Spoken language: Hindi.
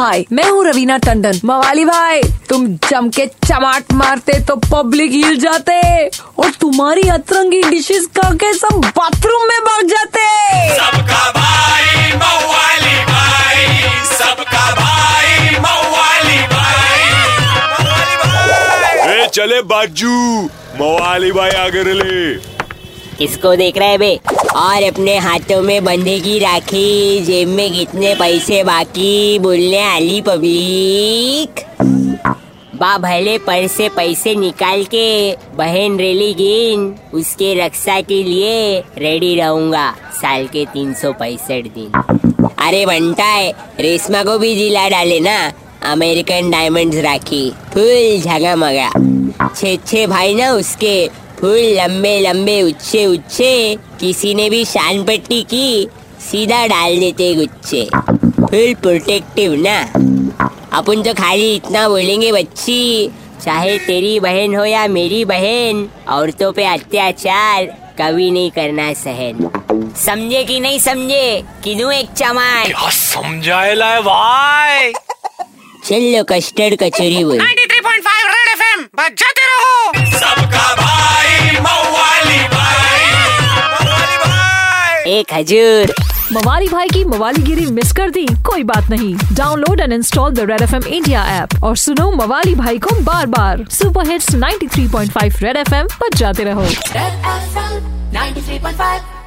हाय मैं हूँ रवीना टंडन। मवाली भाई तुम जम के चमाट मारते तो पब्लिक हिल जाते और तुम्हारी अतरंगी डिशेस खा के सब बाथरूम में भाग जाते। सबका भाई मवाली भाई। सबका भाई मवाली भाई। ए चले बाजू। मवाली भाई आगे ले किसको देख रहा है बे? और अपने हाथों में बंधे की राखी, जेब में कितने पैसे बाकी, बोलने आली पब्लिक। बा भले पर से पैसे निकाल के बहन रेली गिन, उसके रक्षा के लिए रेडी रहूँगा, साल के तीन सौ पैंसठ दिन। अरे बनता है, रेशमा को भी जिला डाले ना, अमेरिकन डायमंड्स राखी, फुल झगा मगा छे छे भाई ना उसके फुल लंबे लंबे उच्चे उच्चे किसी ने भी शान पट्टी की सीधा डाल देते गुच्छे। फुल प्रोटेक्टिव ना। अपन तो खाली इतना बोलेंगे बच्ची। चाहे तेरी बहन हो या मेरी बहन औरतों पे अत्याचार कभी नहीं करना सहन। समझे कि नहीं समझे? किनू एक चमार समझाएला है भाई? चलो कस्टर्ड कचोरी बोल। 93.5 रेड एफएम बजाते एक हजूर। मवाली भाई की मवाली गिरी मिस कर दी कोई बात नहीं। Download and install the Red F M India app और सुनो मवाली भाई को बार बार super hits 93.5 Red F M पर जाते रहो। Red FM 93.5